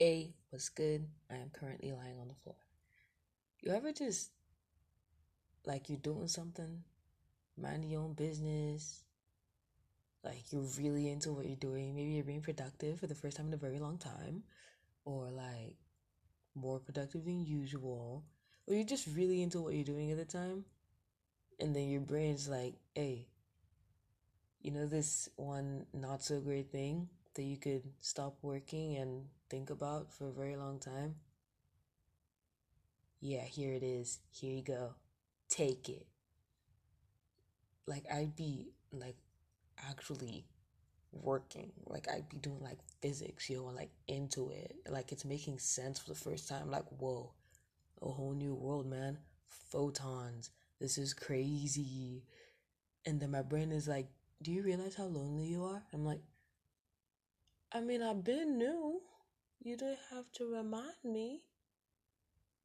A was good. I am currently lying on the floor. You ever just like you're doing something, minding your own business, like you're really into what you're doing. Maybe you're being productive for the first time in a very long time, or like more productive than usual, or you're just really into what you're doing at the time, and then your brain's like, hey, you know, this one not so great thing that you could stop working and think about for a very long time? Yeah, here it is. Here you go. Take it. Like, I'd be like actually working. Like, I'd be doing like physics, you know, like into it. Like, it's making sense for the first time. Like, whoa, a whole new world, man. Photons. This is crazy. And then my brain is like, do you realize how lonely you are? I'm like, I mean, I've been new. You don't have to remind me.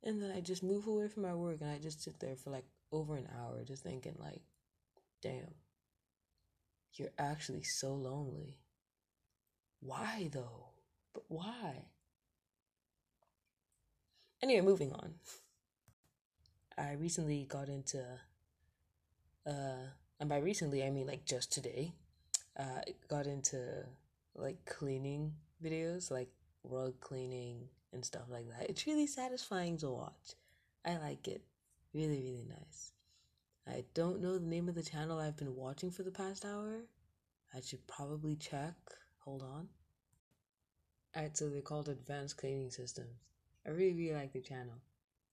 And then I just move away from my work and I just sit there for like over an hour just thinking like, damn, you're actually so lonely. Why though? But why? Anyway, moving on. I recently got into uh and by recently I mean like just today, uh got into like cleaning videos, like rug cleaning and stuff like that. It's really satisfying to watch. I like it. Really, really nice. I don't know the name of the channel I've been watching for the past hour. I should probably check. Hold on. Alright, so they're called Advanced Cleaning Systems. I really, really like the channel.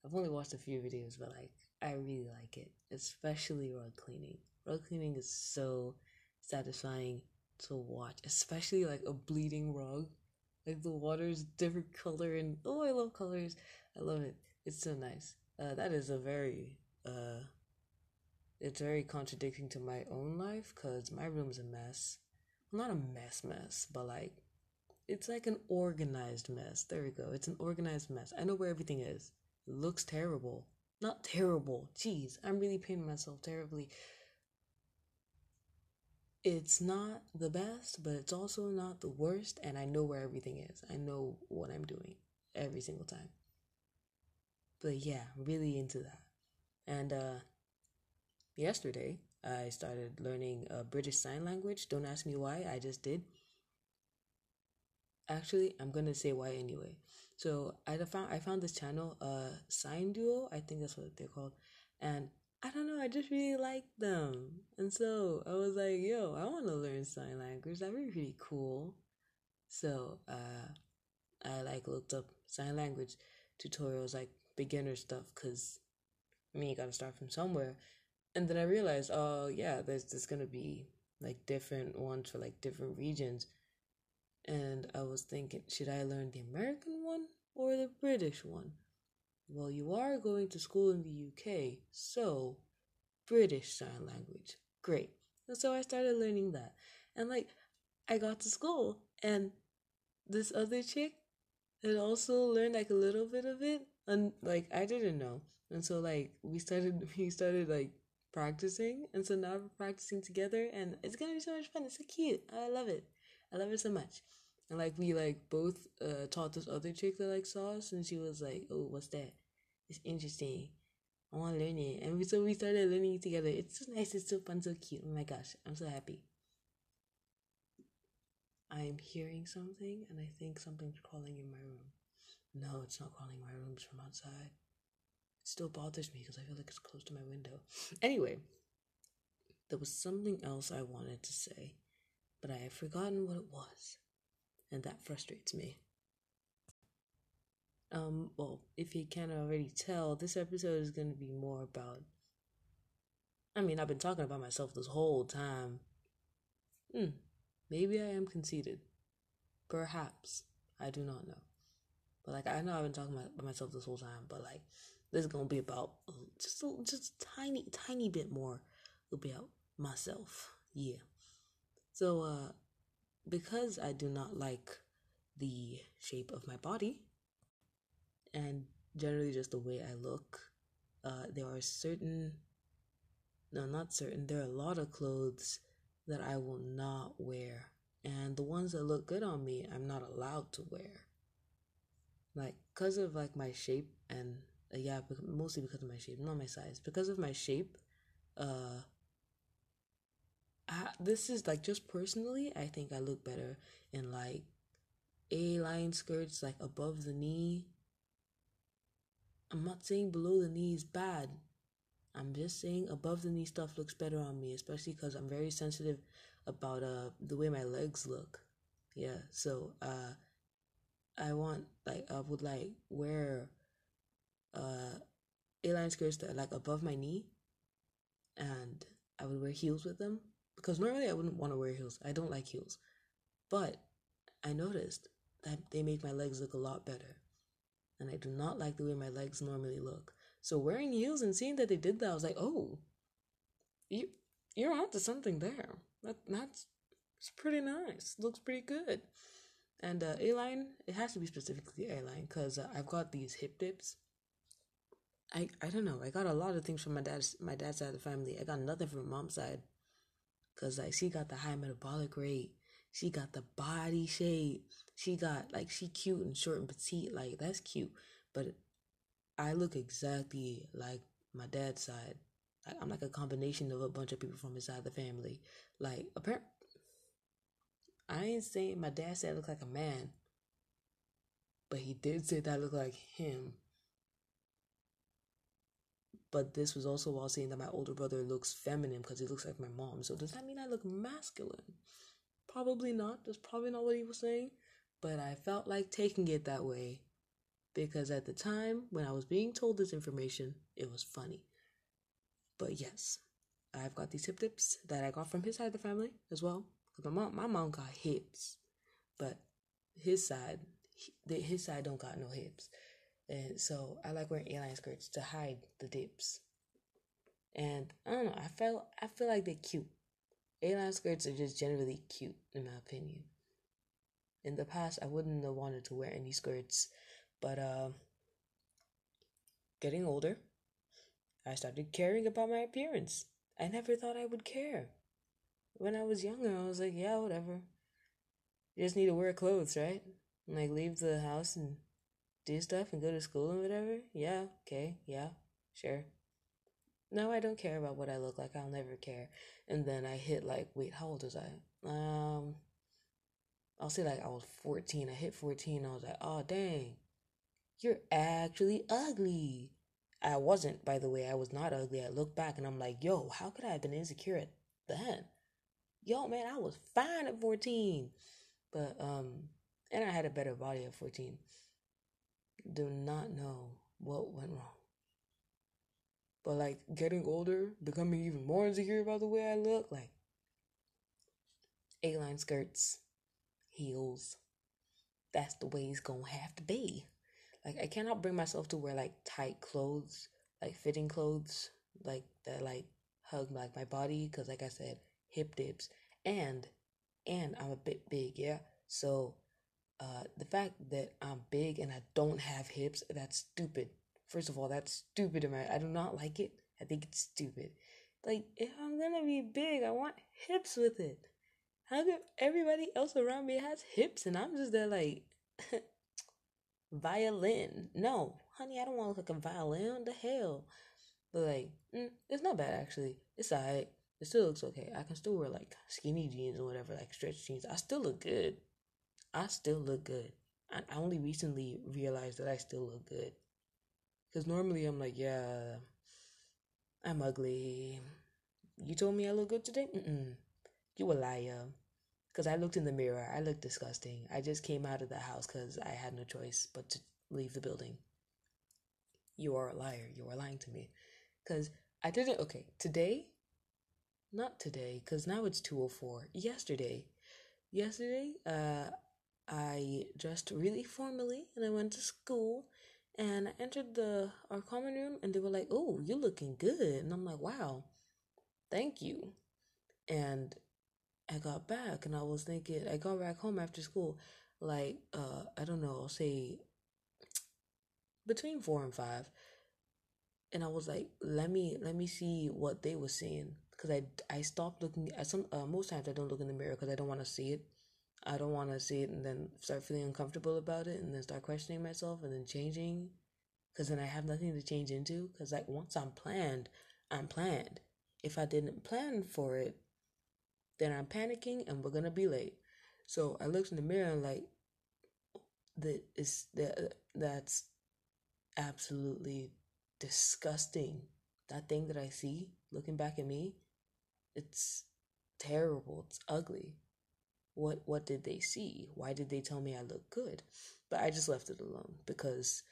I've only watched a few videos, but like, I really like it. Especially rug cleaning. Rug cleaning is so satisfying to watch, especially like a bleeding rug. Like the water is different color and oh, I love colors. I love it. It's so nice. Uh, that is a very uh, it's very contradicting to my own life because my room's a mess. Well, not a mess, mess, but like it's like an organized mess. There we go. It's an organized mess. I know where everything is. It looks terrible. Not terrible. Jeez, I'm really paying myself terribly it's not the best, but it's also not the worst, and I know where everything is. I know what I'm doing every single time. But yeah, really into that. And uh yesterday I started learning uh, British Sign Language. Don't ask me why, I just did. Actually, I'm gonna say why anyway. So I found I found this channel, uh, Sign Duo. I think that's what they're called, and I don't know, I just really like them. And so I was like, yo, I want to learn sign language. That'd be pretty cool. So uh, I like looked up sign language tutorials, like beginner stuff, because I mean, you got to start from somewhere. And then I realized, oh, yeah, there's, there's to be like different ones for like different regions. And I was thinking, should I learn the American one or the British one? Well, you are going to school in the UK, so British Sign Language. Great. And so I started learning that. And like, I got to school, and this other chick had also learned like a little bit of it, and like, I didn't know. And so, like, we started, we started like practicing, and so now we're practicing together, and it's gonna be so much fun. It's so cute. I love it. I love it so much. And like we like both uh taught this other chick that like saw us and she was like, Oh, what's that? It's interesting. I wanna learn it. And we, so we started learning it together. It's so nice, it's so fun, so cute. Oh my gosh, I'm so happy. I'm hearing something and I think something's crawling in my room. No, it's not crawling in my room, it's from outside. It still bothers me because I feel like it's close to my window. Anyway, there was something else I wanted to say, but I have forgotten what it was and that frustrates me. Um, well, if you can't already tell, this episode is going to be more about. I mean, I've been talking about myself this whole time. Hmm, maybe I am conceited. Perhaps. I do not know. But, like, I know I've been talking about myself this whole time, but, like, this is going to be about just a, just a tiny, tiny bit more about myself. Yeah. So, uh, because I do not like the shape of my body and generally just the way I look, uh, there are certain, no, not certain, there are a lot of clothes that I will not wear. And the ones that look good on me, I'm not allowed to wear. like because of like my shape and uh, yeah, mostly because of my shape, not my size. Because of my shape, uh, I, this is like just personally, I think I look better in like A line skirts, like above the knee. I'm not saying below the knee is bad. I'm just saying above the knee stuff looks better on me, especially because I'm very sensitive about uh the way my legs look. Yeah, so uh, I want like I would like wear uh A-line skirts that are like above my knee, and I would wear heels with them because normally I wouldn't want to wear heels. I don't like heels, but I noticed that they make my legs look a lot better, and I do not like the way my legs normally look. So wearing heels and seeing that they did that, I was like, oh, you you're onto something there. That that's it's pretty nice. Looks pretty good. And uh, A-line, it has to be specifically A-line because uh, I've got these hip dips. I I don't know. I got a lot of things from my dad's my dad's side of the family. I got nothing from mom's side, cause like she got the high metabolic rate. She got the body shape. She got like she cute and short and petite. Like that's cute. But I look exactly like my dad's side. Like, I'm like a combination of a bunch of people from his side of the family. Like, apparent. I ain't saying my dad said I look like a man, but he did say that I look like him. But this was also while saying that my older brother looks feminine because he looks like my mom. So does that mean I look masculine? Probably not. That's probably not what he was saying. But I felt like taking it that way because at the time when I was being told this information, it was funny. But yes, I've got these hip dips that I got from his side of the family as well. Cause my mom, my mom got hips, but his side, his side don't got no hips, and so I like wearing A-line skirts to hide the dips. And I don't know, I felt I feel like they're cute. A-line skirts are just generally cute, in my opinion. In the past, I wouldn't have wanted to wear any skirts but uh, getting older, I started caring about my appearance. I never thought I would care. When I was younger, I was like, yeah, whatever. You just need to wear clothes, right? And, like leave the house and do stuff and go to school and whatever. Yeah, okay, yeah, sure. No, I don't care about what I look like. I'll never care. And then I hit like, wait, how old was I? Um, I'll say like I was 14. I hit 14. I was like, oh, dang. You're actually ugly. I wasn't, by the way. I was not ugly. I look back and I'm like, yo, how could I have been insecure at then? Yo, man, I was fine at 14. But, um, and I had a better body at 14. Do not know what went wrong. But, like, getting older, becoming even more insecure about the way I look, like, A line skirts, heels. That's the way it's gonna have to be. Like I cannot bring myself to wear like tight clothes, like fitting clothes, like that like hug like my body because like I said, hip dips and and I'm a bit big, yeah. So uh the fact that I'm big and I don't have hips, that's stupid. First of all, that's stupid I do not like it. I think it's stupid. Like if I'm gonna be big, I want hips with it. How come everybody else around me has hips and I'm just there like violin. No, honey, I don't want to look like a violin. What the hell? But like, mm, it's not bad actually. It's alright. It still looks okay. I can still wear like skinny jeans or whatever, like stretch jeans. I still look good. I still look good. I only recently realized that I still look good. Cause normally I'm like, yeah, I'm ugly. You told me I look good today. Mm-mm. You a liar. Because I looked in the mirror. I looked disgusting. I just came out of the house because I had no choice but to leave the building. You are a liar. You are lying to me. Because I didn't. Okay, today, not today, because now it's 2.04. Yesterday, yesterday, uh, I dressed really formally and I went to school and I entered the our common room and they were like, "Oh, you're looking good," and I'm like, "Wow, thank you." And I got back and I was thinking, I got back home after school, like, uh, I don't know, I'll say between four and five. And I was like, let me, let me see what they were seeing. Cause I, I stopped looking at some, uh, most times I don't look in the mirror cause I don't want to see it. I don't want to see it and then start feeling uncomfortable about it and then start questioning myself and then changing because then I have nothing to change into. Because, like, once I'm planned, I'm planned. If I didn't plan for it, then I'm panicking and we're gonna be late. So I looked in the mirror and, like, that is that uh, that's absolutely disgusting. That thing that I see looking back at me, it's terrible. It's ugly. What what did they see? Why did they tell me I look good? But I just left it alone because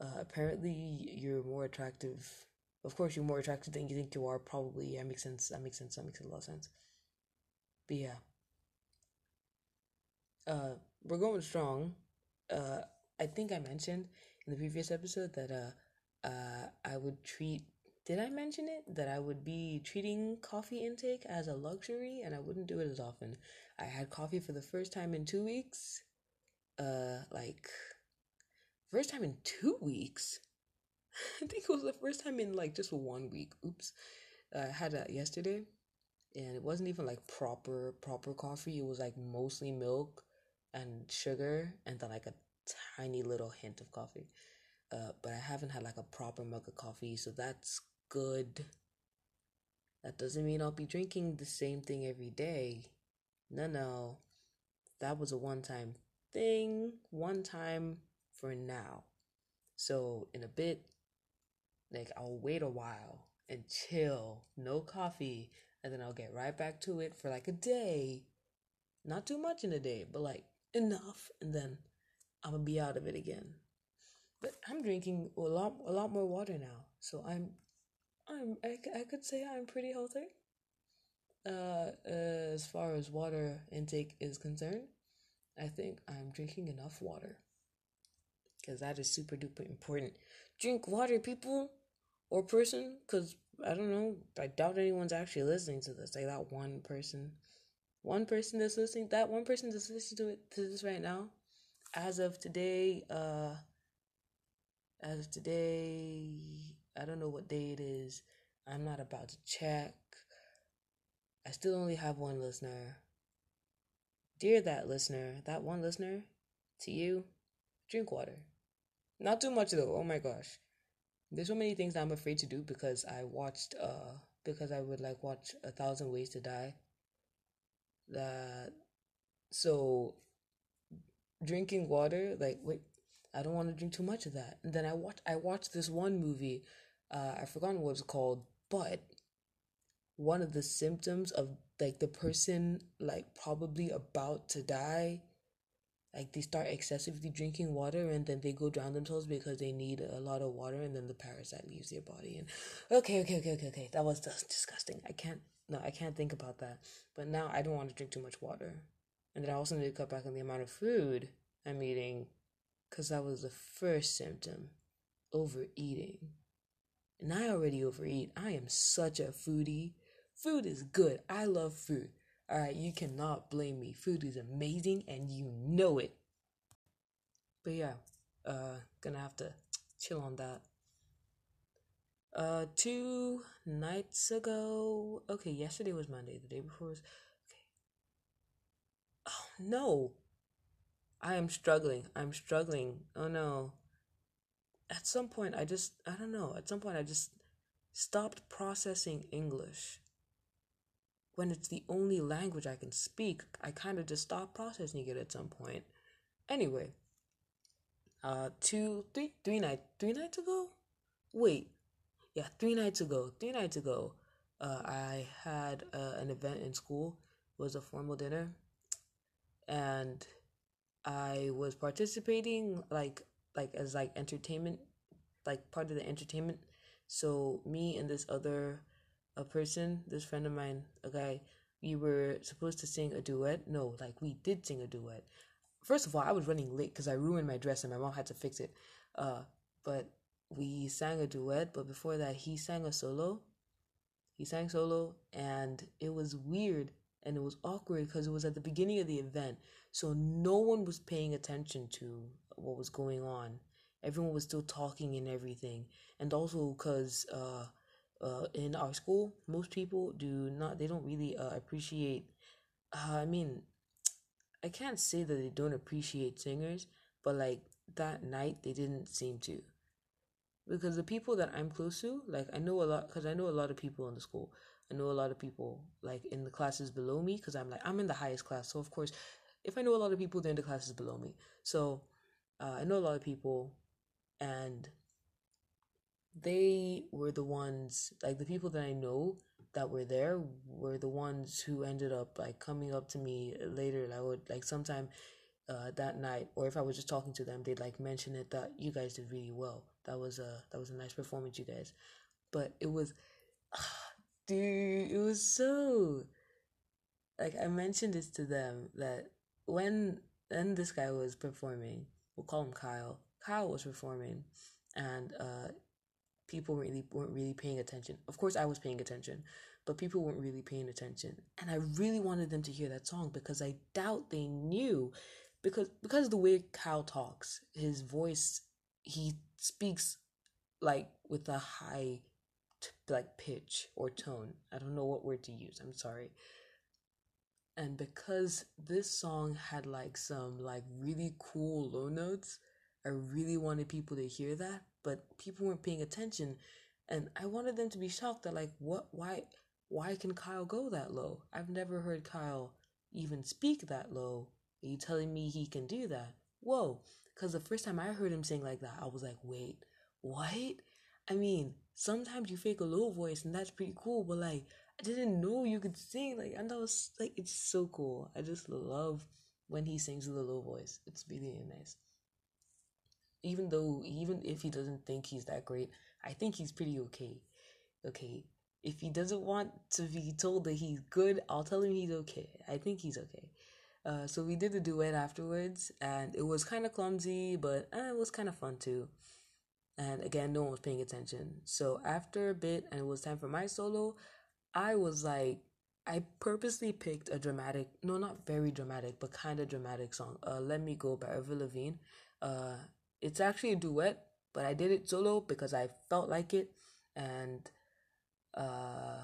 uh, apparently you're more attractive. Of course, you're more attractive than you think you are. Probably, yeah, makes sense. That makes sense. That makes a lot of sense. But yeah, uh, we're going strong. Uh, I think I mentioned in the previous episode that uh, uh, I would treat. Did I mention it that I would be treating coffee intake as a luxury and I wouldn't do it as often? I had coffee for the first time in two weeks. Uh, like first time in two weeks. I think it was the first time in like just one week. Oops. I had that yesterday, and it wasn't even like proper proper coffee. It was like mostly milk and sugar, and then like a tiny little hint of coffee. Uh, but I haven't had like a proper mug of coffee, so that's good. That doesn't mean I'll be drinking the same thing every day. No, no. That was a one time thing, one time for now. So, in a bit, like, I'll wait a while and chill, no coffee, and then I'll get right back to it for like a day. Not too much in a day, but like enough, and then I'm gonna be out of it again. But I'm drinking a lot, a lot more water now, so I'm, I'm, I, I could say I'm pretty healthy. Uh, as far as water intake is concerned, I think I'm drinking enough water because that is super duper important. Drink water, people or person, because I don't know. I doubt anyone's actually listening to this. Like that one person, one person that's listening. That one person that's listening to it to this right now as of today, uh, as of today, I don't know what day it is. I'm not about to check. I still only have one listener. Dear that listener, that one listener, to you, drink water. Not too much though. Oh my gosh. There's so many things I'm afraid to do because I watched uh because I would like watch a thousand ways to die. That so drinking water, like wait, I don't want to drink too much of that. And then I watched I watched this one movie, uh, I forgot what it's called, but one of the symptoms of like the person like probably about to die, like they start excessively drinking water and then they go drown themselves because they need a lot of water and then the parasite leaves their body and okay okay okay okay okay that was disgusting. I can't no I can't think about that. But now I don't want to drink too much water. And then I also need to cut back on the amount of food I'm eating because that was the first symptom overeating. And I already overeat. I am such a foodie. Food is good. I love food. All right, you cannot blame me. Food is amazing and you know it. But yeah, uh gonna have to chill on that. Uh two nights ago. Okay, yesterday was Monday. The day before was Oh no. I am struggling. I'm struggling. Oh no. At some point I just I don't know. At some point I just stopped processing English. When it's the only language I can speak, I kind of just stopped processing it at some point. Anyway, uh, two, three, three nights, three nights ago. Wait, yeah, three nights ago. Three nights ago, uh, I had uh, an event in school. It was a formal dinner, and I was participating like like as like entertainment, like part of the entertainment. So me and this other a person, this friend of mine, a guy, we were supposed to sing a duet. No, like we did sing a duet. First of all, I was running late because I ruined my dress and my mom had to fix it. Uh, but we sang a duet. But before that, he sang a solo. He sang solo, and it was weird and it was awkward because it was at the beginning of the event so no one was paying attention to what was going on everyone was still talking and everything and also because uh, uh, in our school most people do not they don't really uh, appreciate uh, i mean I can't say that they don't appreciate singers, but like that night they didn't seem to. Because the people that I'm close to, like I know a lot, because I know a lot of people in the school. I know a lot of people like in the classes below me, because I'm like I'm in the highest class, so of course, if I know a lot of people, they're in the classes below me. So uh, I know a lot of people, and they were the ones like the people that I know that were there were the ones who ended up like coming up to me later. I would like sometime uh, that night, or if I was just talking to them, they'd like mention it that you guys did really well. That was a that was a nice performance, you guys. But it was, dude, it was so. Like I mentioned this to them that when when this guy was performing, we'll call him Kyle. Kyle was performing, and uh, people really weren't really paying attention. Of course, I was paying attention, but people weren't really paying attention. And I really wanted them to hear that song because I doubt they knew because because of the way Kyle talks, his voice, he speaks like with a high t- like pitch or tone. I don't know what word to use. I'm sorry. And because this song had like some like really cool low notes, I really wanted people to hear that, but people weren't paying attention and I wanted them to be shocked that like what why why can Kyle go that low? I've never heard Kyle even speak that low. Are you telling me he can do that? Whoa. Because the first time I heard him sing like that, I was like, wait, what? I mean, sometimes you fake a low voice and that's pretty cool, but like, I didn't know you could sing. Like, and that was like, it's so cool. I just love when he sings with a low voice. It's really nice. Even though, even if he doesn't think he's that great, I think he's pretty okay. Okay. If he doesn't want to be told that he's good, I'll tell him he's okay. I think he's okay. Uh, so we did the duet afterwards, and it was kind of clumsy, but uh, it was kind of fun too. And again, no one was paying attention. So after a bit, and it was time for my solo, I was like, I purposely picked a dramatic, no, not very dramatic, but kind of dramatic song. Uh, "Let Me Go" by Avril Lavigne. Uh, it's actually a duet, but I did it solo because I felt like it, and uh,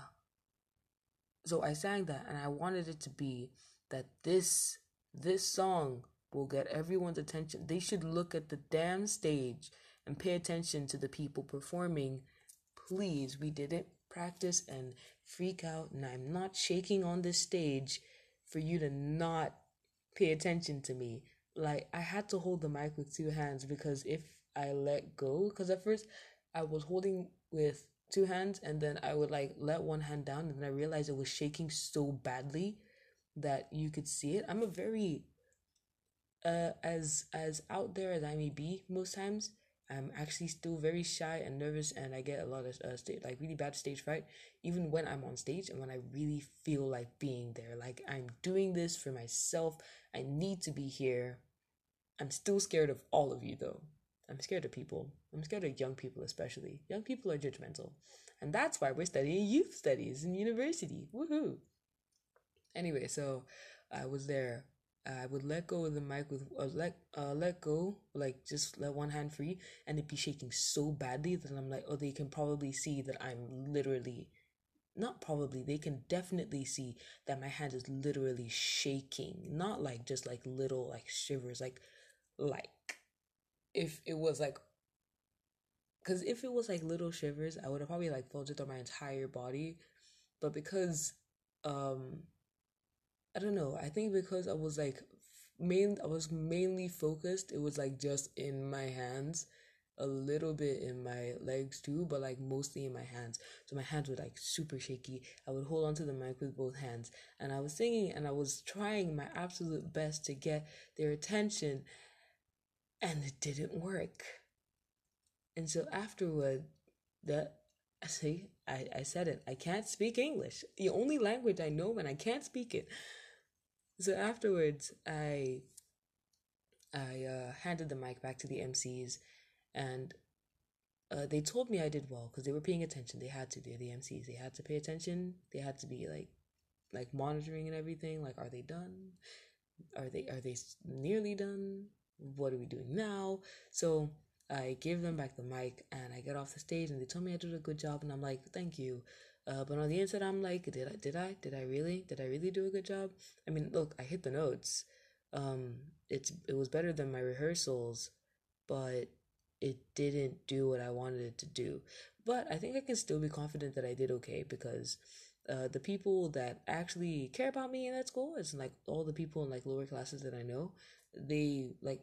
so I sang that, and I wanted it to be that this this song will get everyone's attention. They should look at the damn stage and pay attention to the people performing. Please, we didn't practice and freak out, and I'm not shaking on this stage for you to not pay attention to me. Like, I had to hold the mic with two hands because if I let go, because at first I was holding with two hands and then I would like let one hand down and then I realized it was shaking so badly that you could see it. I'm a very uh as as out there as I may be most times, I'm actually still very shy and nervous and I get a lot of uh stage like really bad stage fright even when I'm on stage and when I really feel like being there. Like I'm doing this for myself. I need to be here. I'm still scared of all of you though. I'm scared of people. I'm scared of young people especially. Young people are judgmental. And that's why we're studying youth studies in university. Woohoo. Anyway, so I was there. I would let go of the mic with uh, let uh let go like just let one hand free and it'd be shaking so badly that I'm like oh they can probably see that I'm literally not probably they can definitely see that my hand is literally shaking not like just like little like shivers like like if it was like because if it was like little shivers I would have probably like felt it through my entire body but because um I don't know. I think because I was like main I was mainly focused, it was like just in my hands, a little bit in my legs too, but like mostly in my hands. So my hands were like super shaky. I would hold onto the mic with both hands and I was singing and I was trying my absolute best to get their attention and it didn't work. And so afterward, the see, I, I said it. I can't speak English. The only language I know and I can't speak it. So afterwards, I I uh, handed the mic back to the MCs, and uh, they told me I did well because they were paying attention. They had to. They're the MCs. They had to pay attention. They had to be like, like monitoring and everything. Like, are they done? Are they are they nearly done? What are we doing now? So I gave them back the mic and I get off the stage and they told me I did a good job and I'm like, thank you. Uh, but on the inside, I'm like, did I, did I, did I really, did I really do a good job? I mean, look, I hit the notes, um it's it was better than my rehearsals but it didn't do what I wanted it to do. But I think I can still be confident that I did okay because uh, the people that actually care about me in that school is like all the people in like lower classes that I know. They like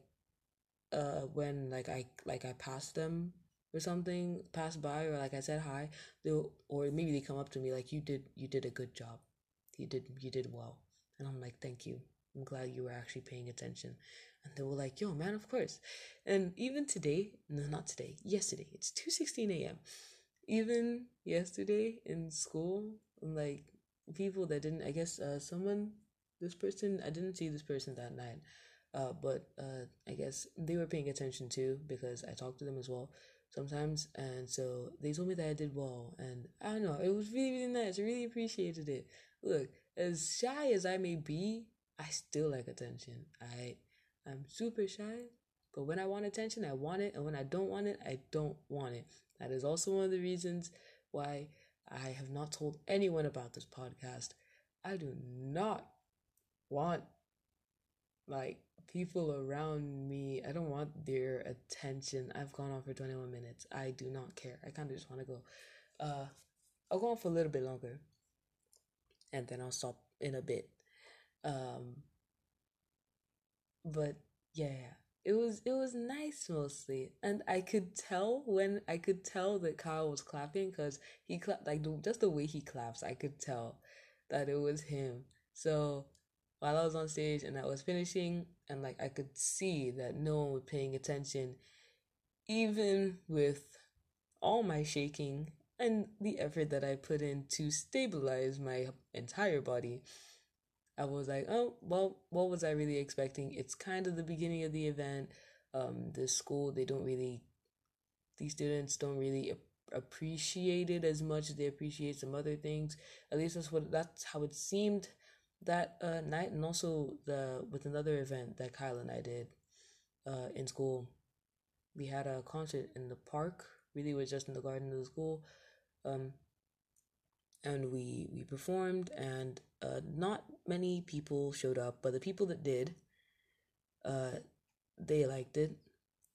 uh when like I like I passed them or something, passed by or like I said hi, they or maybe they come up to me like you did you did a good job. You did you did well. And I'm like, thank you. I'm glad you were actually paying attention. And they were like, yo, man, of course. And even today, no, not today, yesterday, it's 2.16 a.m. Even yesterday in school, like people that didn't, I guess uh, someone, this person, I didn't see this person that night. Uh, but uh, I guess they were paying attention too because I talked to them as well sometimes, and so they told me that I did well, and I don't know, it was really really nice. I really appreciated it. Look, as shy as I may be, I still like attention. I I'm super shy, but when I want attention, I want it, and when I don't want it, I don't want it. That is also one of the reasons why I have not told anyone about this podcast. I do not want like people around me. I don't want their attention. I've gone on for 21 minutes. I do not care. I kind of just want to go. Uh, I'll go on for a little bit longer, and then I'll stop in a bit. Um, but yeah, it was it was nice mostly, and I could tell when I could tell that Kyle was clapping because he clapped like just the way he claps. I could tell that it was him. So while I was on stage and I was finishing, and like I could see that no one was paying attention, even with all my shaking and the effort that I put in to stabilize my entire body. I was like, oh, well, what was I really expecting? It's kind of the beginning of the event. Um, the school, they don't really, these students don't really appreciate it as much as they appreciate some other things. At least that's what, that's how it seemed that uh, night. And also the, with another event that Kyle and I did uh, in school, we had a concert in the park. Really was just in the garden of the school. Um, and we we performed and uh, not many people showed up but the people that did uh, they liked it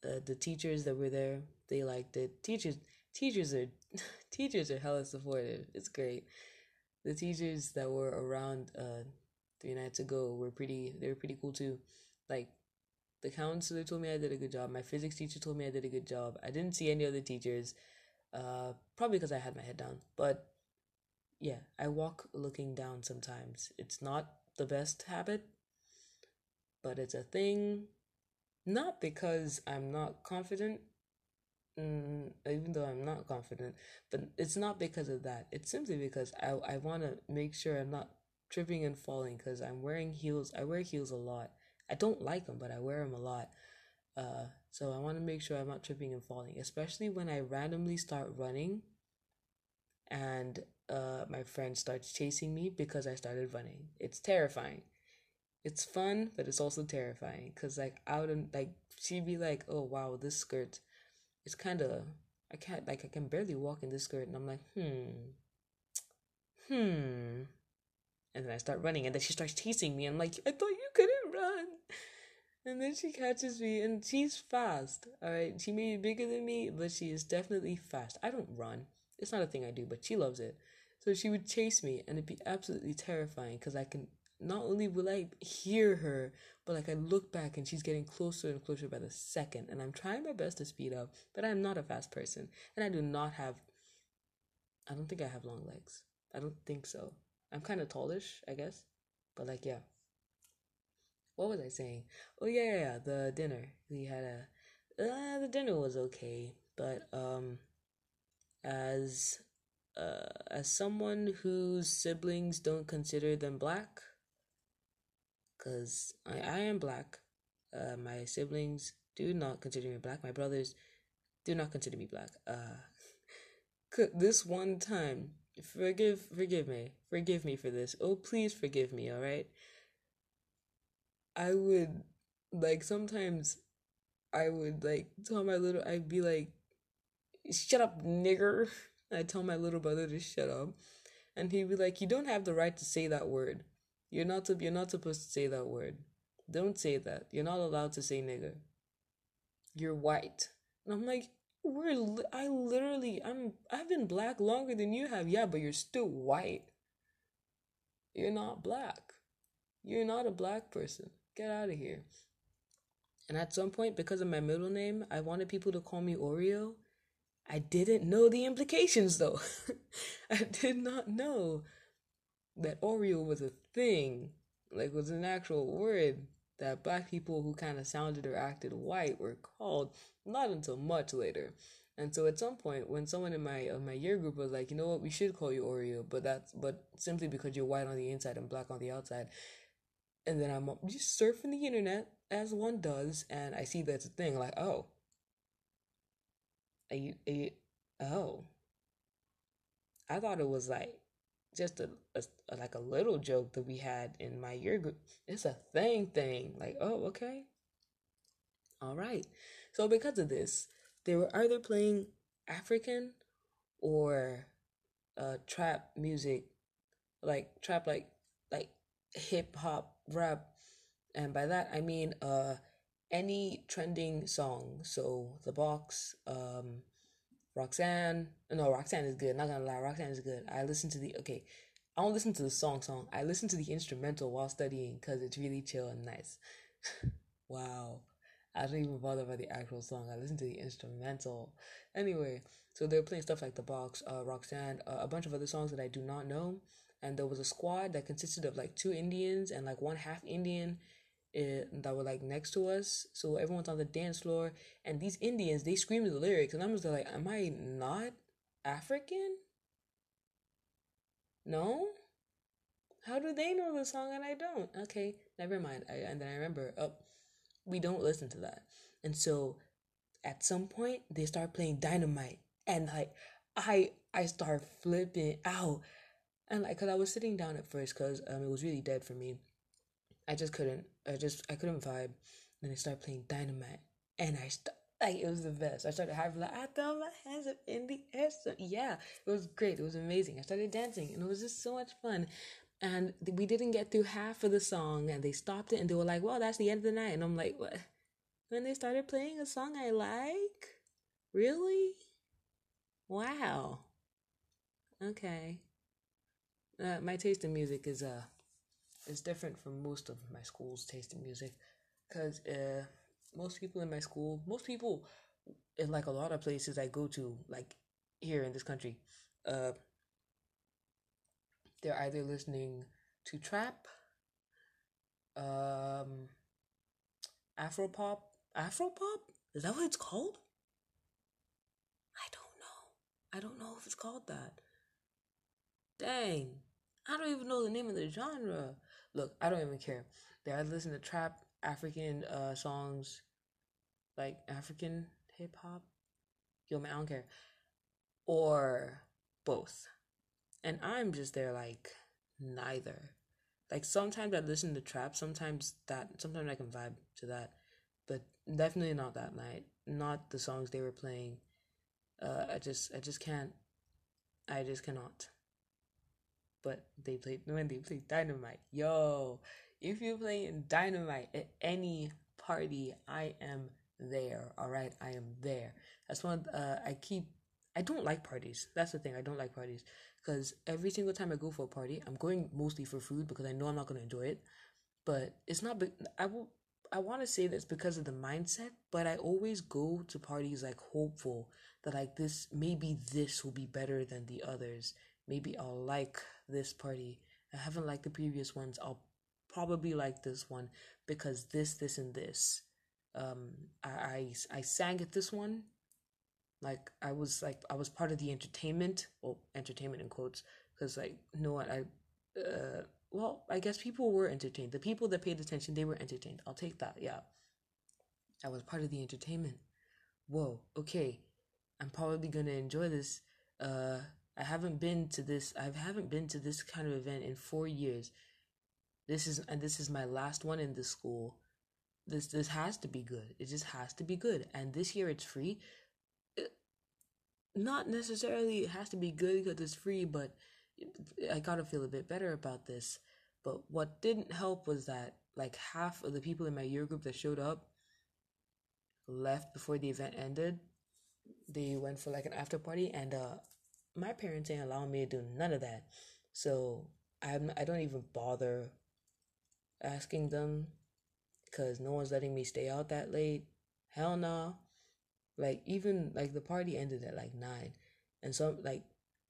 uh, the teachers that were there they liked it teachers teachers are teachers are hella supportive it's great the teachers that were around uh, three nights ago were pretty they were pretty cool too like the counselor told me i did a good job my physics teacher told me i did a good job i didn't see any other teachers uh, probably because i had my head down but yeah, I walk looking down sometimes. It's not the best habit, but it's a thing. Not because I'm not confident, mm, even though I'm not confident, but it's not because of that. It's simply because I, I want to make sure I'm not tripping and falling because I'm wearing heels. I wear heels a lot. I don't like them, but I wear them a lot. Uh, so I want to make sure I'm not tripping and falling, especially when I randomly start running and uh, my friend starts chasing me because I started running. It's terrifying. It's fun, but it's also terrifying because like I would like she'd be like, "Oh wow, this skirt, it's kind of I can't like I can barely walk in this skirt," and I'm like, "Hmm, hmm," and then I start running, and then she starts chasing me. I'm like, "I thought you couldn't run." And then she catches me, and she's fast. All right, she may be bigger than me, but she is definitely fast. I don't run. It's not a thing I do, but she loves it. So she would chase me, and it'd be absolutely terrifying because I can not only will I hear her, but like I look back and she's getting closer and closer by the second, and I'm trying my best to speed up, but I'm not a fast person, and I do not have. I don't think I have long legs. I don't think so. I'm kind of tallish, I guess, but like yeah. What was I saying? Oh yeah, yeah, yeah the dinner. We had a. Uh, the dinner was okay, but um, as uh, as someone whose siblings don't consider them black, because I, I am black, uh, my siblings do not consider me black. My brothers do not consider me black. Uh, this one time, forgive, forgive me, forgive me for this. Oh, please forgive me. All right. I would like sometimes I would like tell my little I'd be like, "Shut up, nigger." I tell my little brother to shut up, and he'd be like, "You don't have the right to say that word. You're not to. You're not supposed to say that word." Don't say that. You're not allowed to say nigger. You're white. And I'm like, we're li- I literally I'm I've been black longer than you have. Yeah, but you're still white. You're not black. You're not a black person. Get out of here. And at some point, because of my middle name, I wanted people to call me Oreo. I didn't know the implications though. I did not know that Oreo was a thing, like was an actual word that black people who kind of sounded or acted white were called not until much later. And so at some point, when someone in my my year group was like, you know what, we should call you Oreo, but that's but simply because you're white on the inside and black on the outside. And then I'm just surfing the internet as one does, and I see that's a thing. Like, oh, are you, are you oh, I thought it was like just a, a, like a little joke that we had in my year group. It's a thing thing. Like, oh, okay. All right. So because of this, they were either playing African or uh trap music, like trap like like hip hop rap, and by that I mean uh any trending song. So the box, um Roxanne. No, Roxanne is good. Not gonna lie, Roxanne is good. I listen to the okay. I don't listen to the song song. I listen to the instrumental while studying because it's really chill and nice. wow. I don't even bother about the actual song. I listen to the instrumental. Anyway, so they were playing stuff like The Box, uh, Roxanne, uh, a bunch of other songs that I do not know. And there was a squad that consisted of like two Indians and like one half Indian eh, that were like next to us. So everyone's on the dance floor, and these Indians they screamed the lyrics, and I'm just like, am I not African? No. How do they know the song and I don't? Okay, never mind. I, and then I remember, oh, we don't listen to that. And so at some point they start playing dynamite and like I I start flipping out. And like cuz I was sitting down at first cuz um it was really dead for me. I just couldn't I just I couldn't vibe. Then they started playing dynamite and I st- like it was the best. I started having like I throw my hands up in the air. So yeah, it was great. It was amazing. I started dancing and it was just so much fun and we didn't get through half of the song and they stopped it and they were like well that's the end of the night and i'm like what when they started playing a song i like really wow okay uh, my taste in music is uh is different from most of my school's taste in music because uh most people in my school most people in like a lot of places i go to like here in this country uh they're either listening to trap, um, Afropop. Afropop? Is that what it's called? I don't know. I don't know if it's called that. Dang. I don't even know the name of the genre. Look, I don't even care. They either listen to trap, African uh, songs, like African hip hop. Yo, man, I don't care. Or both. And I'm just there like neither. Like sometimes I listen to trap, sometimes that sometimes I can vibe to that. But definitely not that night. Not the songs they were playing. Uh I just I just can't I just cannot. But they played when they played dynamite. Yo, if you're playing dynamite at any party, I am there. All right, I am there. That's one. Uh, I keep. I don't like parties. That's the thing. I don't like parties because every single time I go for a party, I'm going mostly for food because I know I'm not to enjoy it. But it's not. I will. I want to say that's because of the mindset, but I always go to parties like hopeful that like this maybe this will be better than the others. Maybe I'll like this party. I haven't liked the previous ones. I'll probably like this one because this, this, and this. Um, I I, I sang at this one like I was like I was part of the entertainment, well, entertainment in quotes, because like no one I, uh, well, I guess people were entertained. The people that paid attention, they were entertained. I'll take that. Yeah, I was part of the entertainment. Whoa, okay, I'm probably gonna enjoy this. Uh, I haven't been to this. I haven't been to this kind of event in four years. This is and this is my last one in this school. This this has to be good. It just has to be good. And this year it's free not necessarily it has to be good because it's free, but I gotta feel a bit better about this. But what didn't help was that like half of the people in my year group that showed up left before the event ended. They went for like an after party, and uh, my parents ain't allowing me to do none of that. So I'm I don't even bother asking them because no one's letting me stay out that late. Hell no. Nah. Like even like the party ended at like nine, and so like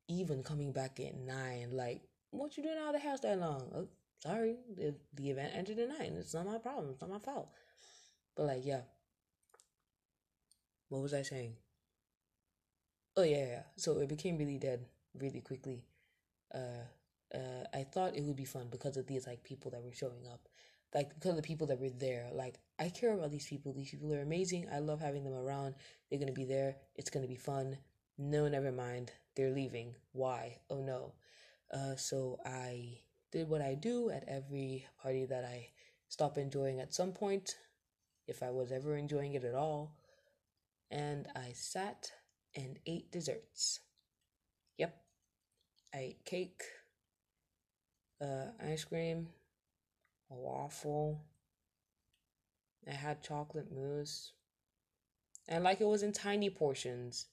even coming back at nine, like what you doing out of the house that long? Oh, sorry, the the event ended at nine. It's not my problem. It's not my fault. But like yeah, what was I saying? Oh yeah, yeah. So it became really dead really quickly. Uh, uh, I thought it would be fun because of these like people that were showing up, like because of the people that were there. Like I care about these people. These people are amazing. I love having them around. They're gonna be there. It's gonna be fun. No, never mind. They're leaving. Why? Oh no. Uh, so I did what I do at every party that I stop enjoying at some point, if I was ever enjoying it at all and I sat and ate desserts. Yep, I ate cake, uh, ice cream, a waffle. I had chocolate mousse, and like it was in tiny portions,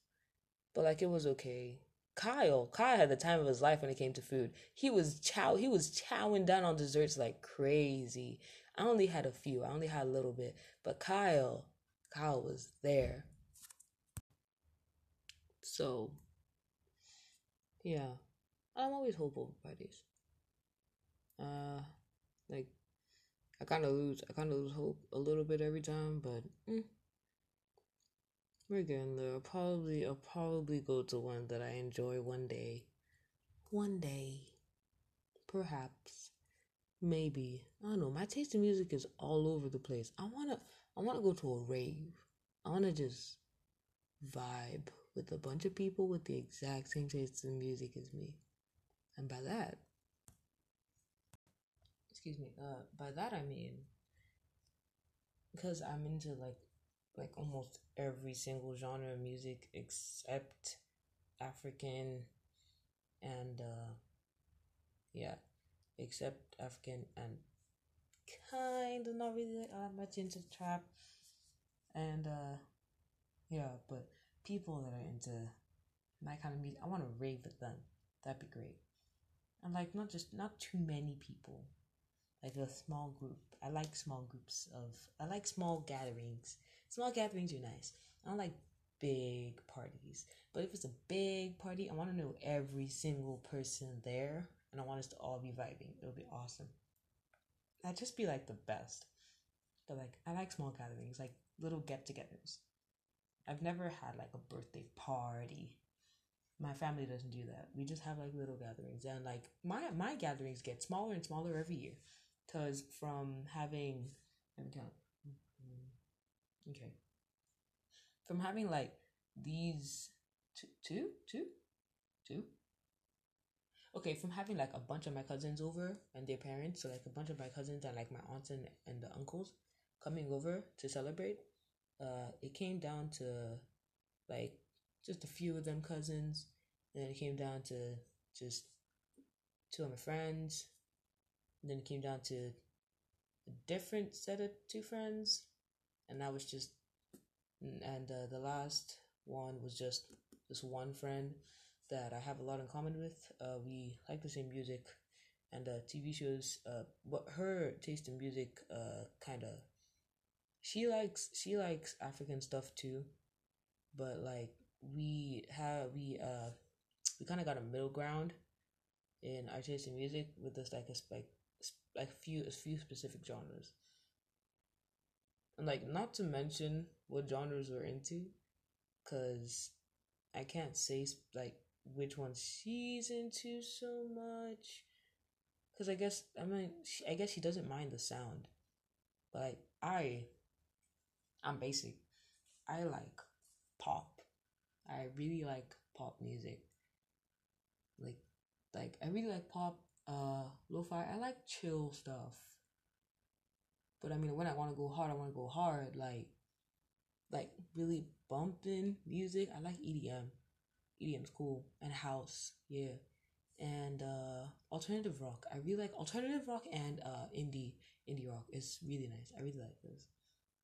but like it was okay. Kyle, Kyle had the time of his life when it came to food. He was chow, he was chowing down on desserts like crazy. I only had a few, I only had a little bit, but Kyle, Kyle was there. So, yeah, I'm always hopeful for this. Uh, like I kind of lose, I kind of lose hope a little bit every time, but mm, we're getting there. I'll probably, I'll probably go to one that I enjoy one day. One day, perhaps, maybe. I don't know. My taste in music is all over the place. I wanna, I wanna go to a rave. I wanna just vibe with a bunch of people with the exact same taste in music as me. And by that, excuse me, uh, by that I mean, because I'm into like, like almost every single genre of music except African and, uh, yeah, except African and kind of not really that much into trap and, uh, yeah, but people that are into my kind of music. I want to rave with them. That'd be great. And like not just not too many people, like a small group. I like small groups of. I like small gatherings. Small gatherings are nice. I don't like big parties. But if it's a big party, I want to know every single person there, and I want us to all be vibing. It'll be awesome. That'd just be like the best. But like, I like small gatherings, like little get-togethers. I've never had like a birthday party. My family doesn't do that. We just have like little gatherings, and like my my gatherings get smaller and smaller every year, cause from having let me count. Mm-hmm. Okay. From having like these two, two, two, two. Okay, from having like a bunch of my cousins over and their parents, so like a bunch of my cousins and like my aunts and, and the uncles coming over to celebrate uh, it came down to like just a few of them cousins, and then it came down to just two of my friends, and then it came down to a different set of two friends, and that was just, and uh, the last one was just this one friend that I have a lot in common with. Uh, we like the same music and uh, TV shows. Uh, what her taste in music uh, kind of she likes she likes African stuff too, but like we have we uh we kind of got a middle ground in our taste in music with this like a like like few a few specific genres. And like not to mention what genres we're into, cause I can't say like which one she's into so much. Cause I guess I mean she, I guess she doesn't mind the sound, but like, I I'm basic. I like pop. I really like pop music. Like like I really like pop, uh lo-fi. I like chill stuff. But I mean when I wanna go hard, I wanna go hard, like like really bumping music. I like EDM. EDM's cool. And house, yeah. and uh, alternative rock. I really like alternative rock and uh, indie indie rock. It's really nice. I really like those.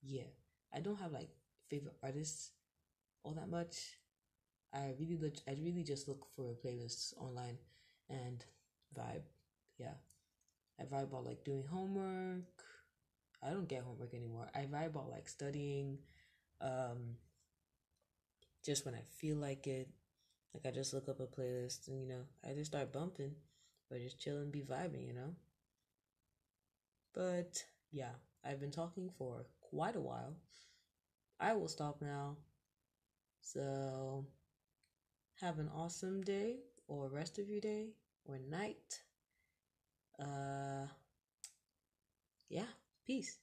Yeah, I don't have like favorite artists all that much. I really look, I really just look for playlists online and vibe. Yeah, I vibe about like doing homework. I don't get homework anymore. I vibe about like studying, um, just when I feel like it. Like I just look up a playlist and you know I just start bumping, or just chilling, and be vibing, you know. But yeah, I've been talking for quite a while. I will stop now. So have an awesome day or rest of your day or night. Uh yeah, peace.